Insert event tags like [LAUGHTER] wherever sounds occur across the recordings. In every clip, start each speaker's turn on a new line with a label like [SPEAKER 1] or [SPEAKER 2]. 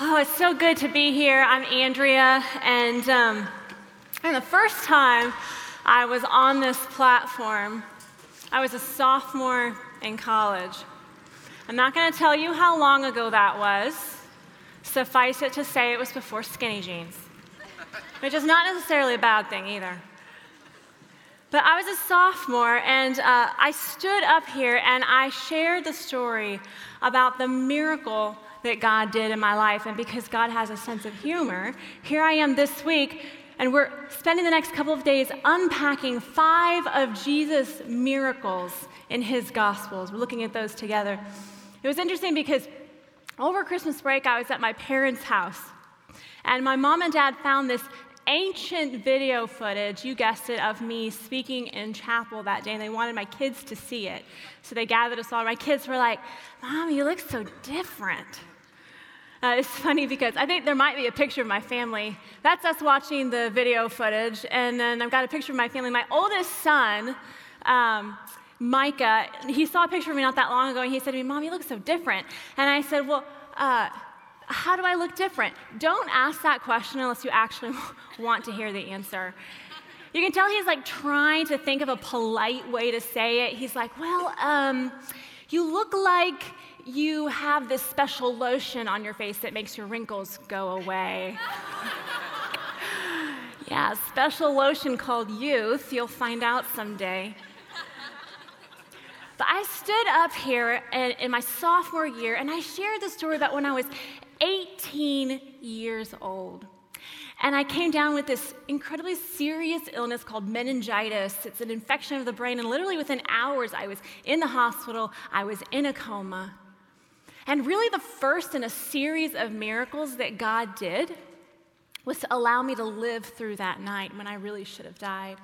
[SPEAKER 1] Oh, it's so good to be here. I'm Andrea, and, um, and the first time I was on this platform, I was a sophomore in college. I'm not going to tell you how long ago that was. Suffice it to say, it was before skinny jeans, which is not necessarily a bad thing either. But I was a sophomore, and uh, I stood up here and I shared the story about the miracle that God did in my life. And because God has a sense of humor, here I am this week, and we're spending the next couple of days unpacking five of Jesus' miracles in his Gospels. We're looking at those together. It was interesting because over Christmas break, I was at my parents' house, and my mom and dad found this ancient video footage, you guessed it, of me speaking in chapel that day, and they wanted my kids to see it. So they gathered us all. My kids were like, Mom, you look so different. Uh, it's funny because I think there might be a picture of my family. That's us watching the video footage. And then I've got a picture of my family. My oldest son, um, Micah, he saw a picture of me not that long ago and he said to me, Mom, you look so different. And I said, Well, uh, how do I look different? Don't ask that question unless you actually [LAUGHS] want to hear the answer. You can tell he's like trying to think of a polite way to say it. He's like, Well, um, you look like you have this special lotion on your face that makes your wrinkles go away. [LAUGHS] yeah, special lotion called youth. You'll find out someday. But I stood up here in, my sophomore year and I shared the story about when I was 18 years old. And I came down with this incredibly serious illness called meningitis. It's an infection of the brain, and literally within hours, I was in the hospital, I was in a coma. And really, the first in a series of miracles that God did was to allow me to live through that night when I really should have died.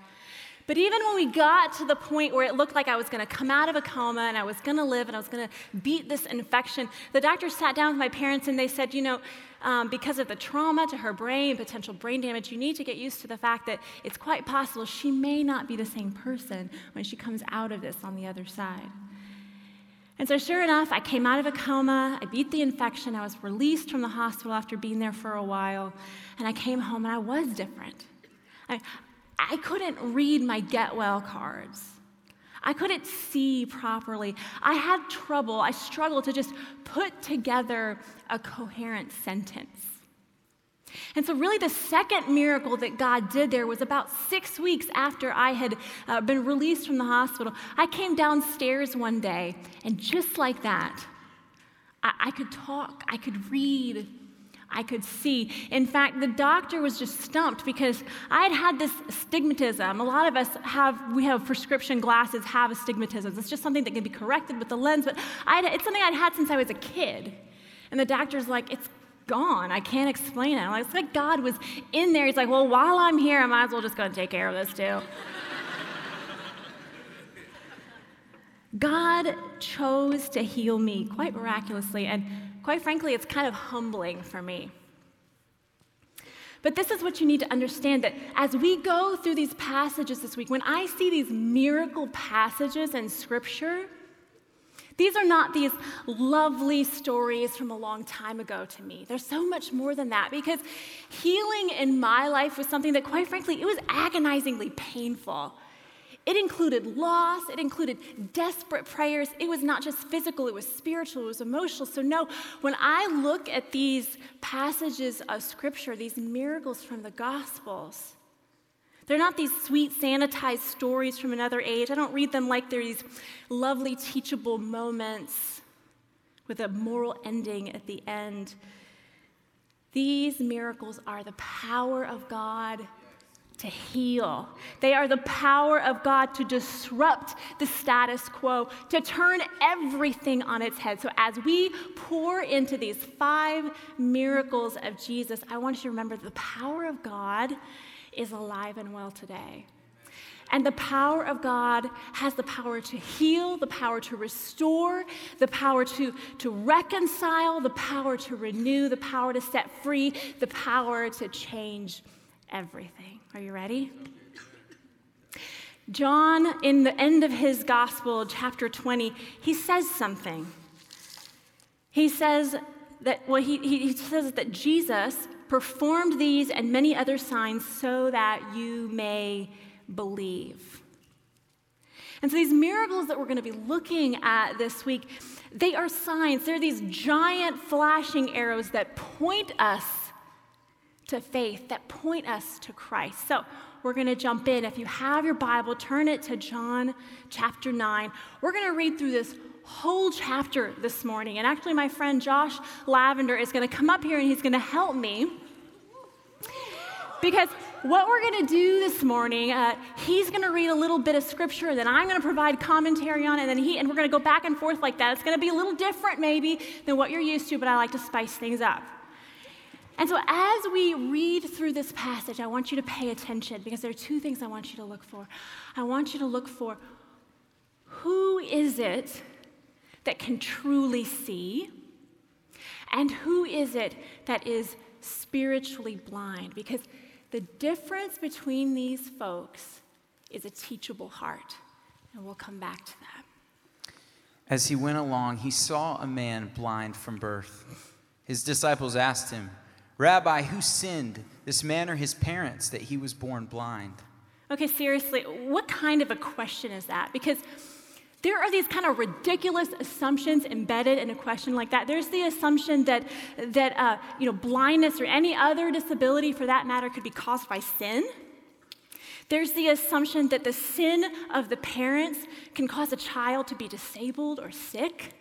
[SPEAKER 1] But even when we got to the point where it looked like I was going to come out of a coma and I was going to live and I was going to beat this infection, the doctor sat down with my parents and they said, you know, um, because of the trauma to her brain, potential brain damage, you need to get used to the fact that it's quite possible she may not be the same person when she comes out of this on the other side. And so, sure enough, I came out of a coma. I beat the infection. I was released from the hospital after being there for a while. And I came home and I was different. I, I couldn't read my get well cards. I couldn't see properly. I had trouble. I struggled to just put together a coherent sentence. And so, really, the second miracle that God did there was about six weeks after I had uh, been released from the hospital. I came downstairs one day, and just like that, I, I could talk, I could read, I could see. In fact, the doctor was just stumped because I had had this astigmatism. A lot of us have, we have prescription glasses, have astigmatism. It's just something that can be corrected with the lens, but had, it's something I'd had since I was a kid. And the doctor's like, it's gone. I can't explain it. It's like God was in there. He's like, well, while I'm here, I might as well just go and take care of this too. [LAUGHS] God chose to heal me quite miraculously, and quite frankly, it's kind of humbling for me. But this is what you need to understand that as we go through these passages this week, when I see these miracle passages in Scripture, these are not these lovely stories from a long time ago to me. There's so much more than that because healing in my life was something that, quite frankly, it was agonizingly painful. It included loss, it included desperate prayers. It was not just physical, it was spiritual, it was emotional. So, no, when I look at these passages of scripture, these miracles from the Gospels, they're not these sweet, sanitized stories from another age. I don't read them like they're these lovely, teachable moments with a moral ending at the end. These miracles are the power of God to heal. They are the power of God to disrupt the status quo, to turn everything on its head. So, as we pour into these five miracles of Jesus, I want you to remember the power of God is alive and well today. And the power of God has the power to heal, the power to restore, the power to, to reconcile, the power to renew, the power to set free, the power to change everything. Are you ready? John, in the end of his gospel, chapter 20, he says something. He says, that, well, he, he says that Jesus performed these and many other signs so that you may believe. And so these miracles that we're going to be looking at this week, they are signs. They're these giant flashing arrows that point us to faith, that point us to Christ. So we're going to jump in. If you have your Bible, turn it to John chapter 9. We're going to read through this whole chapter this morning. And actually, my friend Josh Lavender is going to come up here and he's going to help me. Because what we're going to do this morning, uh, he's going to read a little bit of scripture, then I'm going to provide commentary on it, and then he and we're going to go back and forth like that. It's going to be a little different, maybe, than what you're used to, but I like to spice things up. And so, as we read through this passage, I want you to pay attention because there are two things I want you to look for. I want you to look for who is it that can truly see, and who is it that is spiritually blind? Because the difference between these folks is a teachable heart. And we'll come back to that.
[SPEAKER 2] As he went along, he saw a man blind from birth. His disciples asked him, Rabbi, who sinned, this man or his parents, that he was born blind?
[SPEAKER 1] Okay, seriously, what kind of a question is that? Because there are these kind of ridiculous assumptions embedded in a question like that. There's the assumption that, that uh, you know, blindness or any other disability for that matter could be caused by sin. There's the assumption that the sin of the parents can cause a child to be disabled or sick.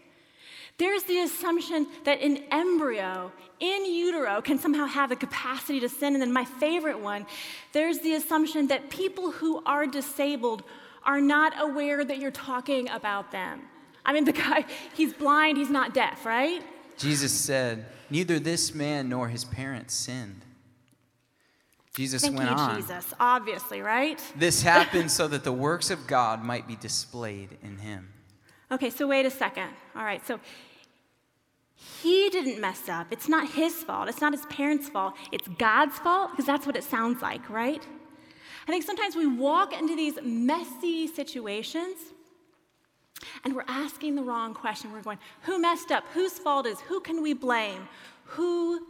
[SPEAKER 1] There's the assumption that an embryo in utero can somehow have the capacity to sin. And then my favorite one, there's the assumption that people who are disabled are not aware that you're talking about them. I mean, the guy, [LAUGHS] he's blind, he's not deaf, right?
[SPEAKER 2] Jesus said, Neither this man nor his parents sinned. Jesus
[SPEAKER 1] Thank
[SPEAKER 2] went
[SPEAKER 1] you,
[SPEAKER 2] on.
[SPEAKER 1] Jesus, obviously, right?
[SPEAKER 2] This [LAUGHS] happened so that the works of God might be displayed in him.
[SPEAKER 1] Okay, so wait a second. All right, so he didn't mess up. It's not his fault. It's not his parents' fault. It's God's fault, because that's what it sounds like, right? I think sometimes we walk into these messy situations and we're asking the wrong question. We're going, who messed up? Whose fault is? Who can we blame? Who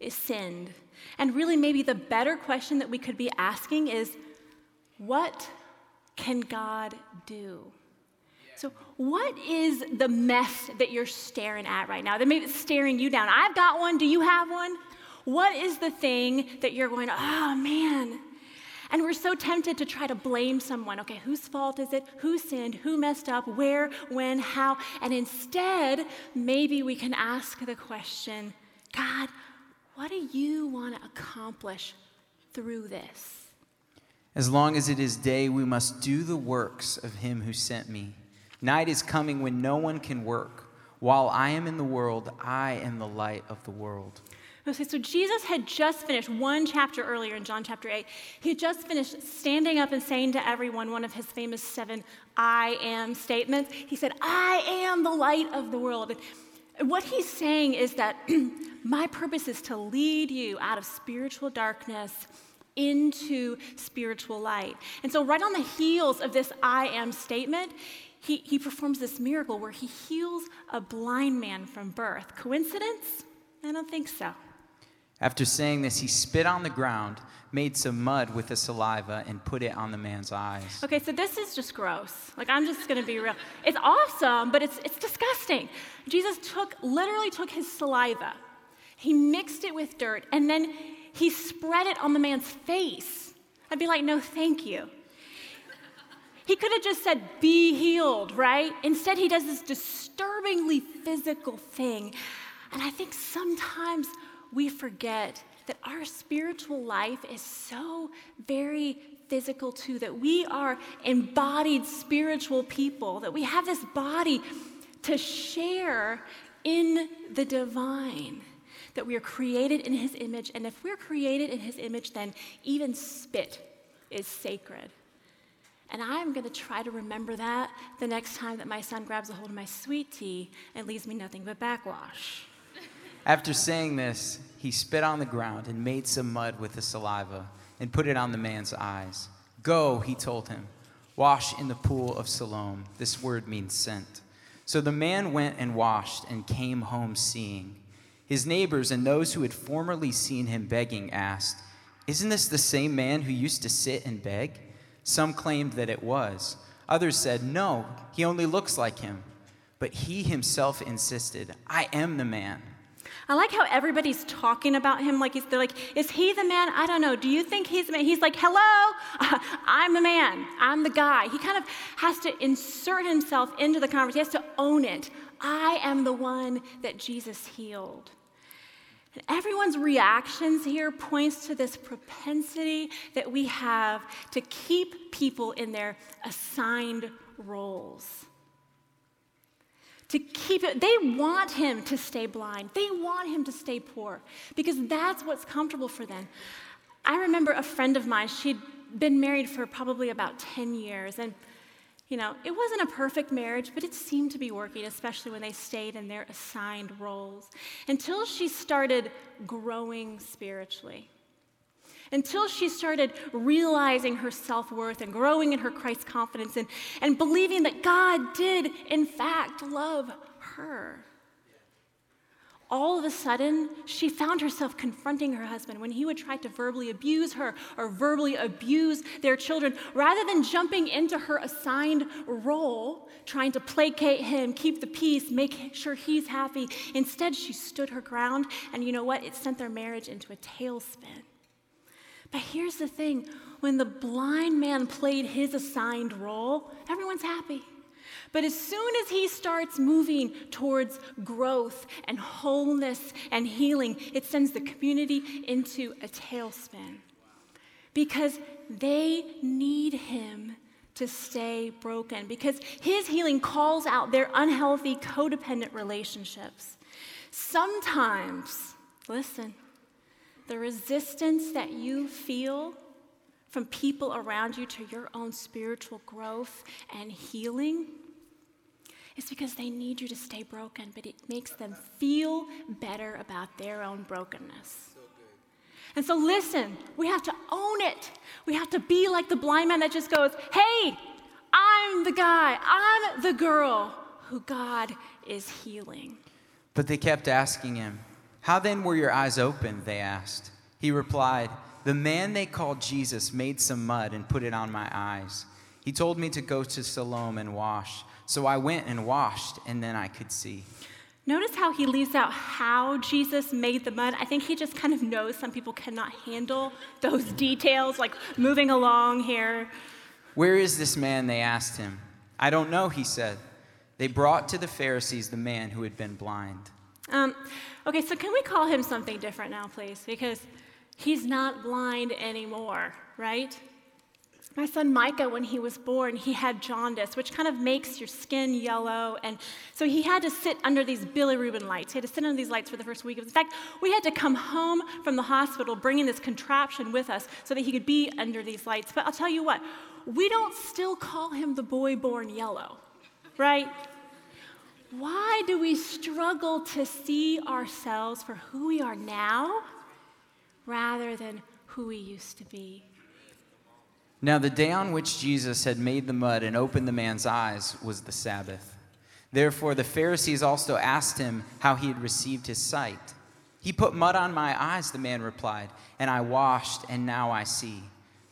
[SPEAKER 1] is sinned? And really, maybe the better question that we could be asking is, what can God do? So, what is the mess that you're staring at right now? That maybe it's staring you down. I've got one. Do you have one? What is the thing that you're going, oh man, and we're so tempted to try to blame someone. Okay, whose fault is it? Who sinned? Who messed up? Where? When? How? And instead, maybe we can ask the question God, what do you want to accomplish through this?
[SPEAKER 2] As long as it is day, we must do the works of him who sent me. Night is coming when no one can work. While I am in the world, I am the light of the world.
[SPEAKER 1] Okay, so Jesus had just finished one chapter earlier in John chapter 8. He had just finished standing up and saying to everyone one of his famous seven I am statements. He said, I am the light of the world. And what he's saying is that [CLEARS THROAT] my purpose is to lead you out of spiritual darkness into spiritual light. And so, right on the heels of this I am statement, he, he performs this miracle where he heals a blind man from birth. Coincidence? I don't think so.
[SPEAKER 2] After saying this, he spit on the ground, made some mud with the saliva, and put it on the man's eyes.
[SPEAKER 1] Okay, so this is just gross. Like, I'm just gonna be real. It's awesome, but it's, it's disgusting. Jesus took, literally took his saliva, he mixed it with dirt, and then he spread it on the man's face. I'd be like, no, thank you. He could have just said, be healed, right? Instead, he does this disturbingly physical thing. And I think sometimes we forget that our spiritual life is so very physical too, that we are embodied spiritual people, that we have this body to share in the divine, that we are created in his image. And if we're created in his image, then even spit is sacred. And I'm going to try to remember that the next time that my son grabs a hold of my sweet tea and leaves me nothing but backwash.
[SPEAKER 2] After saying this, he spit on the ground and made some mud with the saliva and put it on the man's eyes. Go, he told him, wash in the pool of Siloam. This word means sent. So the man went and washed and came home seeing. His neighbors and those who had formerly seen him begging asked, Isn't this the same man who used to sit and beg? Some claimed that it was. Others said, No, he only looks like him. But he himself insisted, I am the man.
[SPEAKER 1] I like how everybody's talking about him like he's, they're like, is he the man? I don't know. Do you think he's the man? He's like, hello, [LAUGHS] I'm the man. I'm the guy. He kind of has to insert himself into the conversation. He has to own it. I am the one that Jesus healed. And everyone's reactions here points to this propensity that we have to keep people in their assigned roles to keep it. They want him to stay blind. They want him to stay poor because that's what's comfortable for them. I remember a friend of mine, she'd been married for probably about 10 years. And, you know, it wasn't a perfect marriage, but it seemed to be working, especially when they stayed in their assigned roles, until she started growing spiritually until she started realizing her self worth and growing in her Christ confidence and, and believing that God did, in fact, love her. All of a sudden, she found herself confronting her husband when he would try to verbally abuse her or verbally abuse their children. Rather than jumping into her assigned role, trying to placate him, keep the peace, make sure he's happy, instead, she stood her ground. And you know what? It sent their marriage into a tailspin. But here's the thing when the blind man played his assigned role, everyone's happy. But as soon as he starts moving towards growth and wholeness and healing, it sends the community into a tailspin. Because they need him to stay broken, because his healing calls out their unhealthy codependent relationships. Sometimes, listen, the resistance that you feel from people around you to your own spiritual growth and healing is because they need you to stay broken, but it makes them feel better about their own brokenness. and so, listen, we have to own it. We have to be like the blind man that just goes, Hey, I'm the guy, I'm the girl who God is healing.
[SPEAKER 2] But they kept asking him, how then were your eyes opened? They asked. He replied, The man they called Jesus made some mud and put it on my eyes. He told me to go to Siloam and wash. So I went and washed, and then I could see.
[SPEAKER 1] Notice how he leaves out how Jesus made the mud. I think he just kind of knows some people cannot handle those details, like moving along here.
[SPEAKER 2] Where is this man? They asked him. I don't know, he said. They brought to the Pharisees the man who had been blind.
[SPEAKER 1] Um, okay, so can we call him something different now, please? Because he's not blind anymore, right? My son Micah, when he was born, he had jaundice, which kind of makes your skin yellow. And so he had to sit under these bilirubin lights. He had to sit under these lights for the first week. In fact, we had to come home from the hospital bringing this contraption with us so that he could be under these lights. But I'll tell you what, we don't still call him the boy born yellow, right? Why do we struggle to see ourselves for who we are now rather than who we used to be?
[SPEAKER 2] Now, the day on which Jesus had made the mud and opened the man's eyes was the Sabbath. Therefore, the Pharisees also asked him how he had received his sight. He put mud on my eyes, the man replied, and I washed, and now I see.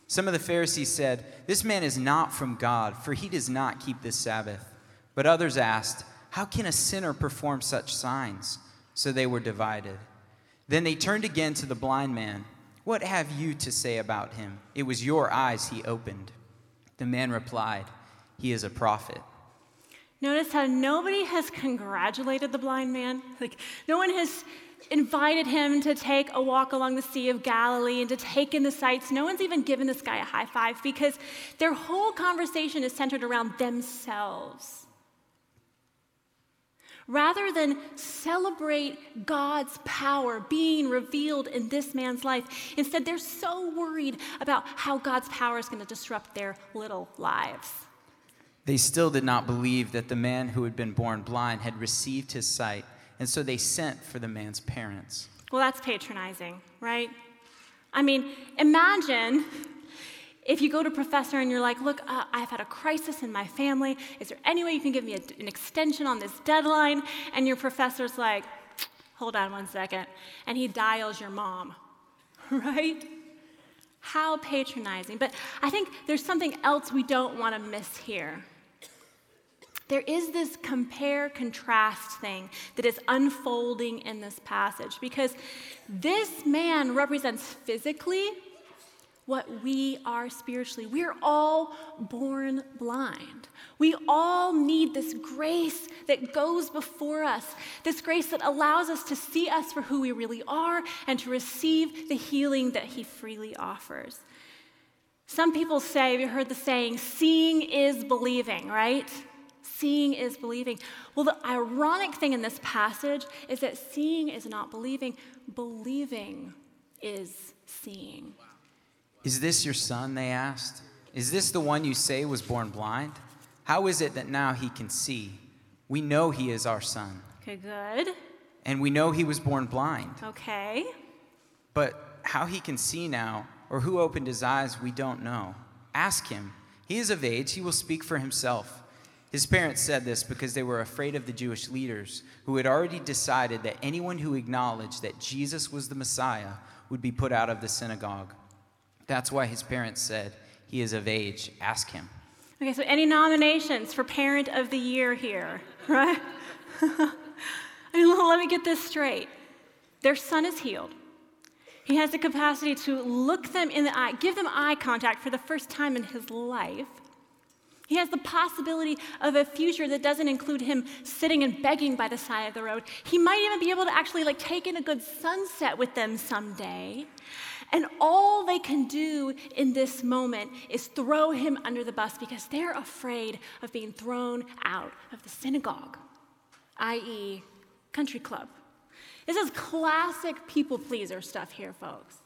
[SPEAKER 2] Some of the Pharisees said, This man is not from God, for he does not keep this Sabbath. But others asked, how can a sinner perform such signs? So they were divided. Then they turned again to the blind man. What have you to say about him? It was your eyes he opened. The man replied, He is a prophet.
[SPEAKER 1] Notice how nobody has congratulated the blind man. [LAUGHS] Like, no one has invited him to take a walk along the Sea of Galilee and to take in the sights. No one's even given this guy a high five because their whole conversation is centered around themselves rather than celebrate God's power being revealed in this man's life. Instead, they're so worried about how God's power is going to disrupt their little lives.
[SPEAKER 2] They still did not believe that the man who had been born blind had received his sight, and so they sent for the man's parents.
[SPEAKER 1] Well, that's patronizing, right? I mean, imagine if you go to a professor and you're like, look, uh, I've had a crisis in my family. Is there any way you can give me a, an extension on this deadline? And your professor's like, hold on one second, and he dials your mom, [LAUGHS] right? How patronizing. But I think there's something else we don't want to miss here. There is this compare contrast thing that is unfolding in this passage because this man represents physically what we are spiritually. We're all born blind. We all need this grace that goes before us, this grace that allows us to see us for who we really are and to receive the healing that He freely offers. Some people say, have you heard the saying, seeing is believing, right? Seeing is believing. Well, the ironic thing in this passage is that seeing is not believing, believing is seeing.
[SPEAKER 2] Is this your son? They asked. Is this the one you say was born blind? How is it that now he can see? We know he is our son.
[SPEAKER 1] Okay, good.
[SPEAKER 2] And we know he was born blind.
[SPEAKER 1] Okay.
[SPEAKER 2] But how he can see now, or who opened his eyes, we don't know. Ask him. He is of age, he will speak for himself. His parents said this because they were afraid of the Jewish leaders, who had already decided that anyone who acknowledged that Jesus was the Messiah would be put out of the synagogue. That's why his parents said, He is of age, ask him.
[SPEAKER 1] Okay, so any nominations for Parent of the Year here, [LAUGHS] right? [LAUGHS] I mean, let me get this straight. Their son is healed. He has the capacity to look them in the eye, give them eye contact for the first time in his life. He has the possibility of a future that doesn't include him sitting and begging by the side of the road. He might even be able to actually like take in a good sunset with them someday. And all they can do in this moment is throw him under the bus because they're afraid of being thrown out of the synagogue, i.e., country club. This is classic people pleaser stuff here, folks.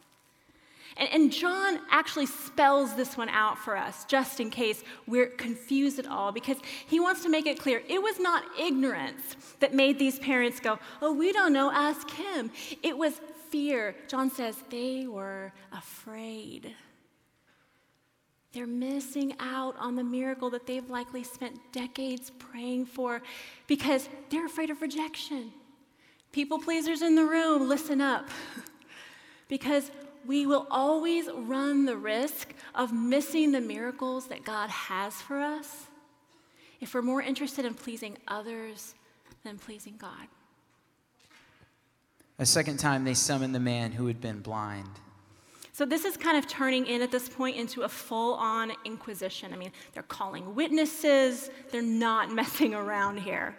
[SPEAKER 1] And, and, John actually spells this one out for us, just in case we're confused at all, because he wants to make it clear it was not ignorance that made these parents go, Oh, we don't know, ask him. It was fear. John says they were afraid. They're missing out on the miracle that they've likely spent decades praying for because they're afraid of rejection. People pleasers in the room, listen up. [LAUGHS] because we will always run the risk of missing the miracles that God has for us if we're more interested in pleasing others than pleasing God.
[SPEAKER 2] A second time, they summoned the man who had been blind.
[SPEAKER 1] So, this is kind of turning in at this point into a full on inquisition. I mean, they're calling witnesses, they're not [LAUGHS] messing around here.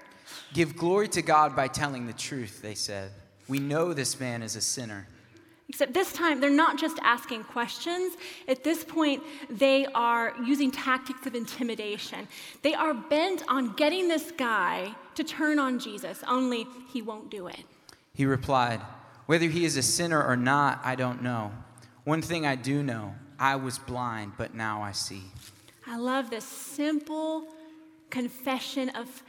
[SPEAKER 2] Give glory to God by telling the truth, they said. We know this man is a sinner.
[SPEAKER 1] Except this time, they're not just asking questions. At this point, they are using tactics of intimidation. They are bent on getting this guy to turn on Jesus, only he won't do it.
[SPEAKER 2] He replied, Whether he is a sinner or not, I don't know. One thing I do know I was blind, but now I see.
[SPEAKER 1] I love this simple confession of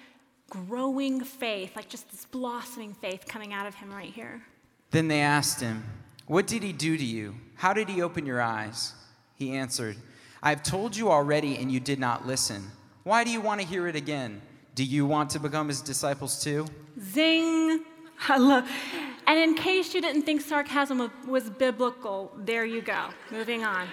[SPEAKER 1] growing faith, like just this blossoming faith coming out of him right here.
[SPEAKER 2] Then they asked him, What did he do to you? How did he open your eyes? He answered, I have told you already, and you did not listen. Why do you want to hear it again? Do you want to become his disciples too?
[SPEAKER 1] Zing! [LAUGHS] I love. And in case you didn't think sarcasm was biblical, there you go. Moving on.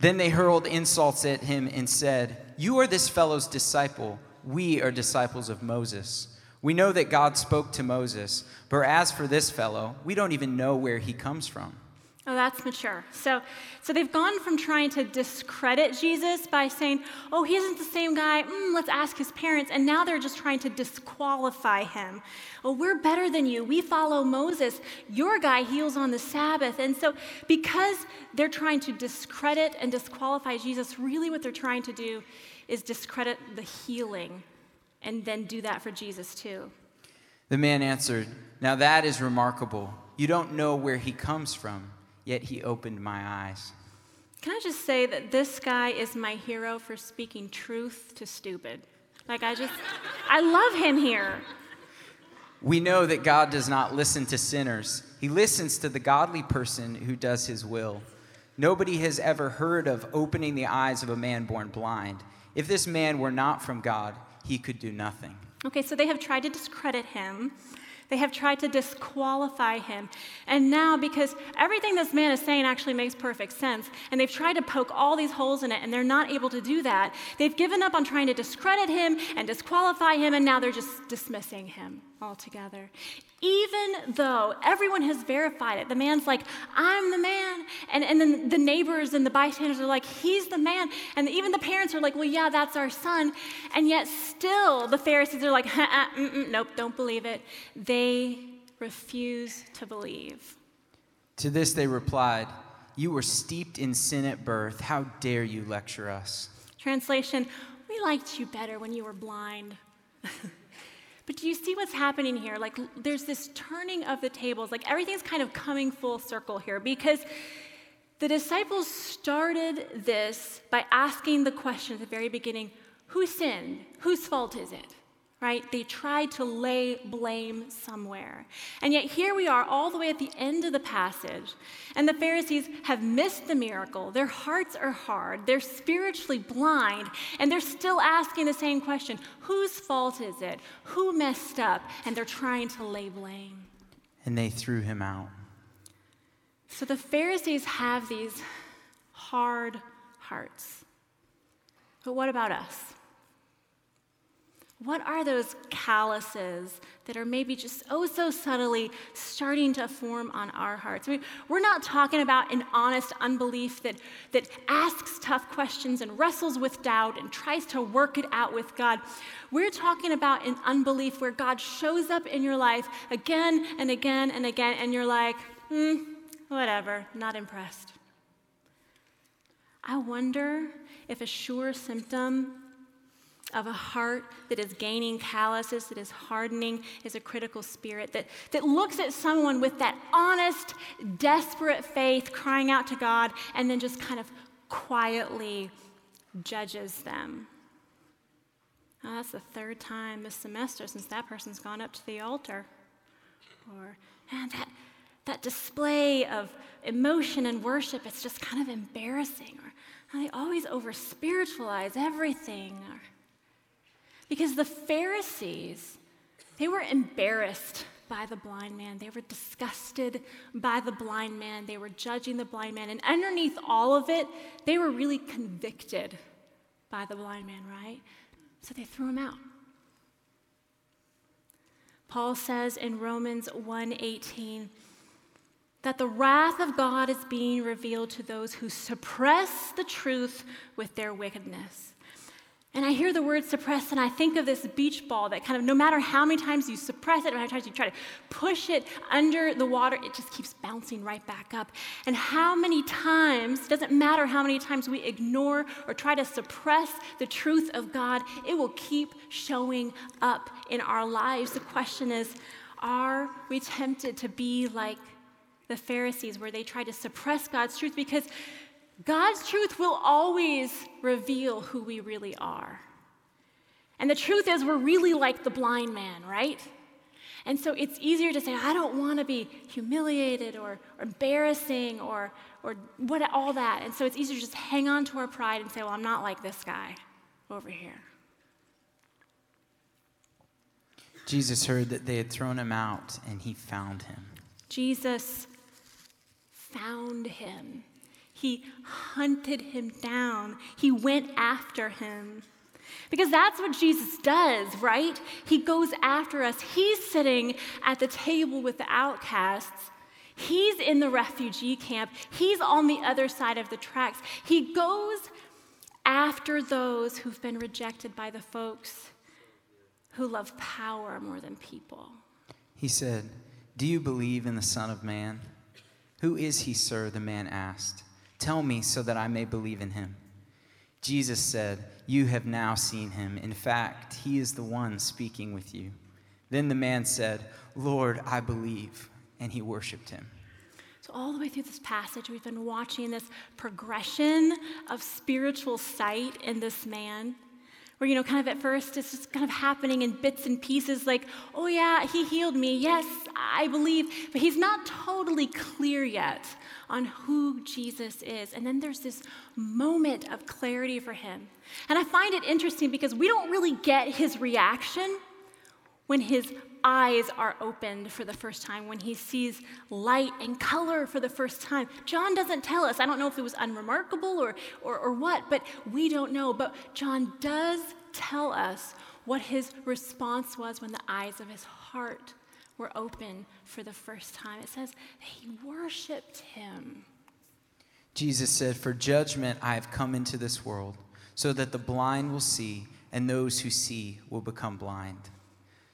[SPEAKER 2] Then they hurled insults at him and said, You are this fellow's disciple. We are disciples of Moses. We know that God spoke to Moses, but as for this fellow, we don't even know where he comes from.
[SPEAKER 1] Oh, that's mature. So, so they've gone from trying to discredit Jesus by saying, oh, he isn't the same guy, mm, let's ask his parents, and now they're just trying to disqualify him. Oh, we're better than you. We follow Moses. Your guy heals on the Sabbath. And so, because they're trying to discredit and disqualify Jesus, really what they're trying to do is discredit the healing and then do that for Jesus too.
[SPEAKER 2] The man answered, Now that is remarkable. You don't know where he comes from yet he opened my eyes.
[SPEAKER 1] Can I just say that this guy is my hero for speaking truth to stupid? Like, I just, I love him here.
[SPEAKER 2] We know that God does not listen to sinners, He listens to the godly person who does His will. Nobody has ever heard of opening the eyes of a man born blind. If this man were not from God, he could do nothing.
[SPEAKER 1] Okay, so they have tried to discredit him. They have tried to disqualify him. And now, because everything this man is saying actually makes perfect sense, and they've tried to poke all these holes in it, and they're not able to do that, they've given up on trying to discredit him and disqualify him, and now they're just dismissing him altogether. Even though everyone has verified it, the man's like, I'm the man. And, and then the neighbors and the bystanders are like, he's the man. And even the parents are like, well, yeah, that's our son. And yet still the Pharisees are like, uh, nope, don't believe it. They refuse to believe.
[SPEAKER 2] To this they replied, You were steeped in sin at birth. How dare you lecture us?
[SPEAKER 1] Translation, we liked you better when you were blind. [LAUGHS] But do you see what's happening here? Like, there's this turning of the tables. Like, everything's kind of coming full circle here because the disciples started this by asking the question at the very beginning who sinned? Whose fault is it? Right? They tried to lay blame somewhere. And yet here we are, all the way at the end of the passage, and the Pharisees have missed the miracle. Their hearts are hard, they're spiritually blind, and they're still asking the same question whose fault is it? Who messed up? And they're trying to lay blame.
[SPEAKER 2] And they threw him out.
[SPEAKER 1] So the Pharisees have these hard hearts. But what about us? What are those calluses that are maybe just oh so subtly starting to form on our hearts? I mean, we're not talking about an honest unbelief that, that asks tough questions and wrestles with doubt and tries to work it out with God. We're talking about an unbelief where God shows up in your life again and again and again, and you're like, hmm, whatever, not impressed. I wonder if a sure symptom of a heart that is gaining calluses, that is hardening, is a critical spirit, that, that looks at someone with that honest, desperate faith, crying out to God, and then just kind of quietly judges them. Now, that's the third time this semester since that person's gone up to the altar. Or, man, that, that display of emotion and worship, it's just kind of embarrassing. Or they always over spiritualize everything. Or, because the Pharisees, they were embarrassed by the blind man. They were disgusted by the blind man. They were judging the blind man. And underneath all of it, they were really convicted by the blind man, right? So they threw him out. Paul says in Romans 1:18 that the wrath of God is being revealed to those who suppress the truth with their wickedness. And I hear the word suppress, and I think of this beach ball that kind of, no matter how many times you suppress it, how many times you try to push it under the water, it just keeps bouncing right back up. And how many times, doesn't matter how many times we ignore or try to suppress the truth of God, it will keep showing up in our lives. The question is, are we tempted to be like the Pharisees, where they try to suppress God's truth? Because God's truth will always reveal who we really are. And the truth is, we're really like the blind man, right? And so it's easier to say, I don't want to be humiliated or, or, embarrassing or, or what, all that. And so it's easier to just hang on to our pride and say, well, I'm not like this guy over here.
[SPEAKER 2] Jesus heard that they had thrown him out and he found him.
[SPEAKER 1] Jesus found him. He hunted him down, he went after him. Because that's what Jesus does, right? He goes after us. He's sitting at the table with the outcasts. He's in the refugee camp. He's on the other side of the tracks. He goes after those who've been rejected by the folks who love power more than people.
[SPEAKER 2] He said, Do you believe in the Son of Man? Who is he, sir? The man asked. Tell me so that I may believe in him. Jesus said, You have now seen him. In fact, he is the one speaking with you. Then the man said, Lord, I believe. And he worshiped him.
[SPEAKER 1] So, all the way through this passage, we've been watching this progression of spiritual sight in this man where, you know, kind of at first it's just kind of happening in bits and pieces like, oh, yeah, he healed me. Yes, I believe. But he's not totally clear yet on who Jesus is. And then there's this moment of clarity for him. And I find it interesting because we don't really get his reaction when his eyes are opened for the first time, when he sees light and color for the first time. John doesn't tell us. I don't know if it was unremarkable or, or, or what, but we don't know. But John does tell us what his response was when the eyes of his heart were open for the first time. It says he worshiped him.
[SPEAKER 2] Jesus said, For judgment I have come into this world, so that the blind will see, and those who see will become blind.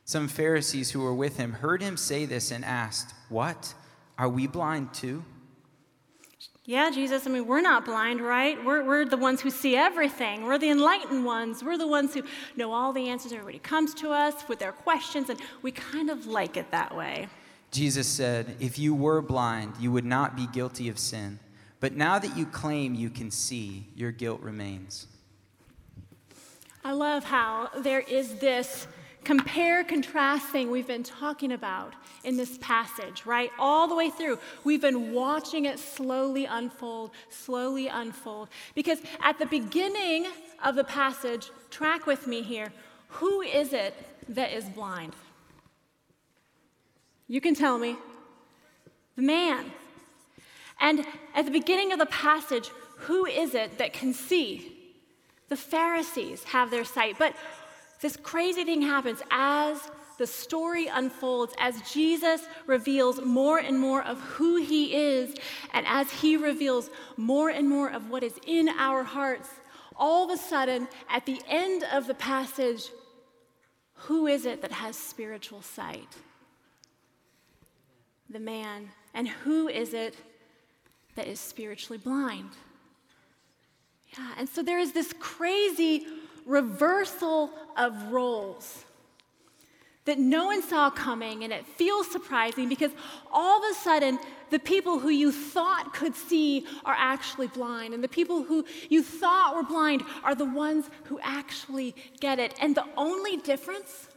[SPEAKER 2] Some Pharisees who were with him heard him say this and asked, What? Are we blind too?
[SPEAKER 1] Yeah, Jesus, I mean, we're not blind, right? We're, we're the ones who see everything. We're the enlightened ones. We're the ones who know all the answers. Everybody comes to us with their questions, and we kind of like it that way.
[SPEAKER 2] Jesus said, If you were blind, you would not be guilty of sin. But now that you claim you can see, your guilt remains.
[SPEAKER 1] I love how there is this compare contrast thing we've been talking about in this passage, right? All the way through. We've been watching it slowly unfold, slowly unfold. Because at the beginning of the passage, track with me here, who is it that is blind? You can tell me. The man. And at the beginning of the passage, who is it that can see? The Pharisees have their sight. But this crazy thing happens as the story unfolds, as Jesus reveals more and more of who he is, and as he reveals more and more of what is in our hearts. All of a sudden, at the end of the passage, who is it that has spiritual sight? The man. And who is it that is spiritually blind? Yeah, and so there is this crazy reversal of roles that no one saw coming, and it feels surprising because all of a sudden, the people who you thought could see are actually blind, and the people who you thought were blind are the ones who actually get it. And the only difference,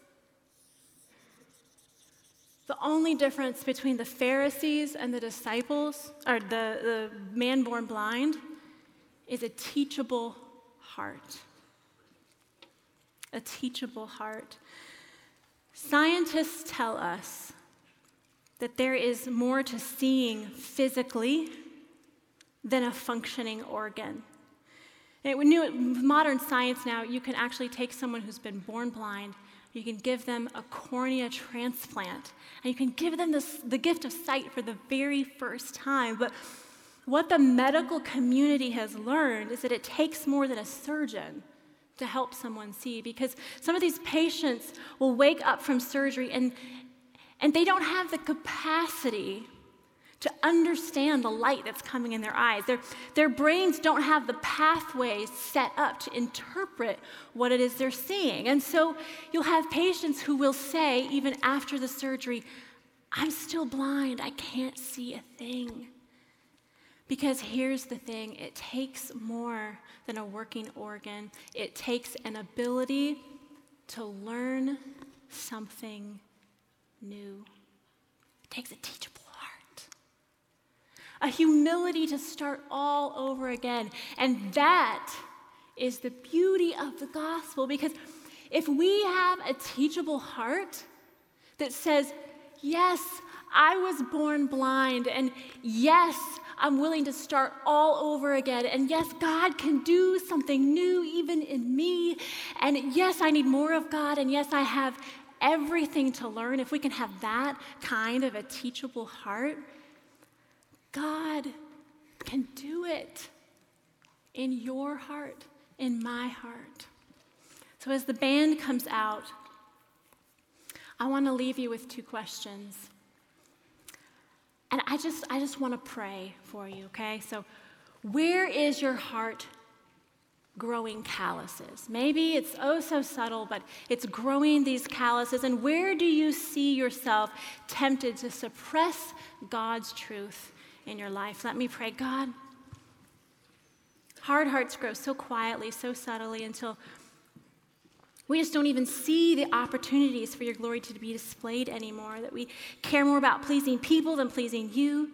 [SPEAKER 1] the only difference between the Pharisees and the disciples, or the, the man born blind, is a teachable heart a teachable heart. Scientists tell us that there is more to seeing physically than a functioning organ. And with modern science now, you can actually take someone who's been born blind, you can give them a cornea transplant, and you can give them this, the gift of sight for the very first time. But what the medical community has learned is that it takes more than a surgeon to help someone see because some of these patients will wake up from surgery and, and they don't have the capacity to understand the light that's coming in their eyes. Their, their brains don't have the pathways set up to interpret what it is they're seeing. And so you'll have patients who will say, even after the surgery, I'm still blind, I can't see a thing. Because here's the thing it takes more than a working organ, it takes an ability to learn something new. It takes a teachable heart, a humility to start all over again. And that is the beauty of the gospel because if we have a teachable heart that says, Yes, I was born blind, and yes, I'm willing to start all over again. And yes, God can do something new even in me. And yes, I need more of God. And yes, I have everything to learn. If we can have that kind of a teachable heart, God can do it in your heart, in my heart. So as the band comes out, I want to leave you with two questions. And I just, I just want to pray for you, okay? So, where is your heart growing calluses? Maybe it's oh so subtle, but it's growing these calluses. And where do you see yourself tempted to suppress God's truth in your life? Let me pray. God, hard hearts grow so quietly, so subtly until we just don't even see the opportunities for your glory to be displayed anymore, that we care more about pleasing people than pleasing you.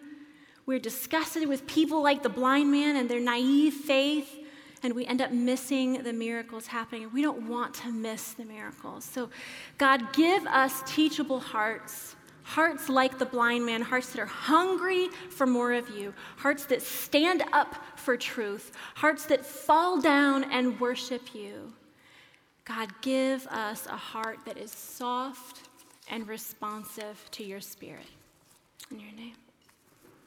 [SPEAKER 1] We're disgusted with people like the blind man and their naive faith and we end up missing the miracles happening. We don't want to miss the miracles. So, God, give us teachable hearts. Hearts like the blind man, hearts that are hungry for more of you, hearts that stand up for truth, hearts that fall down and worship you. God, give us a heart that is soft and responsive to your spirit. In your name.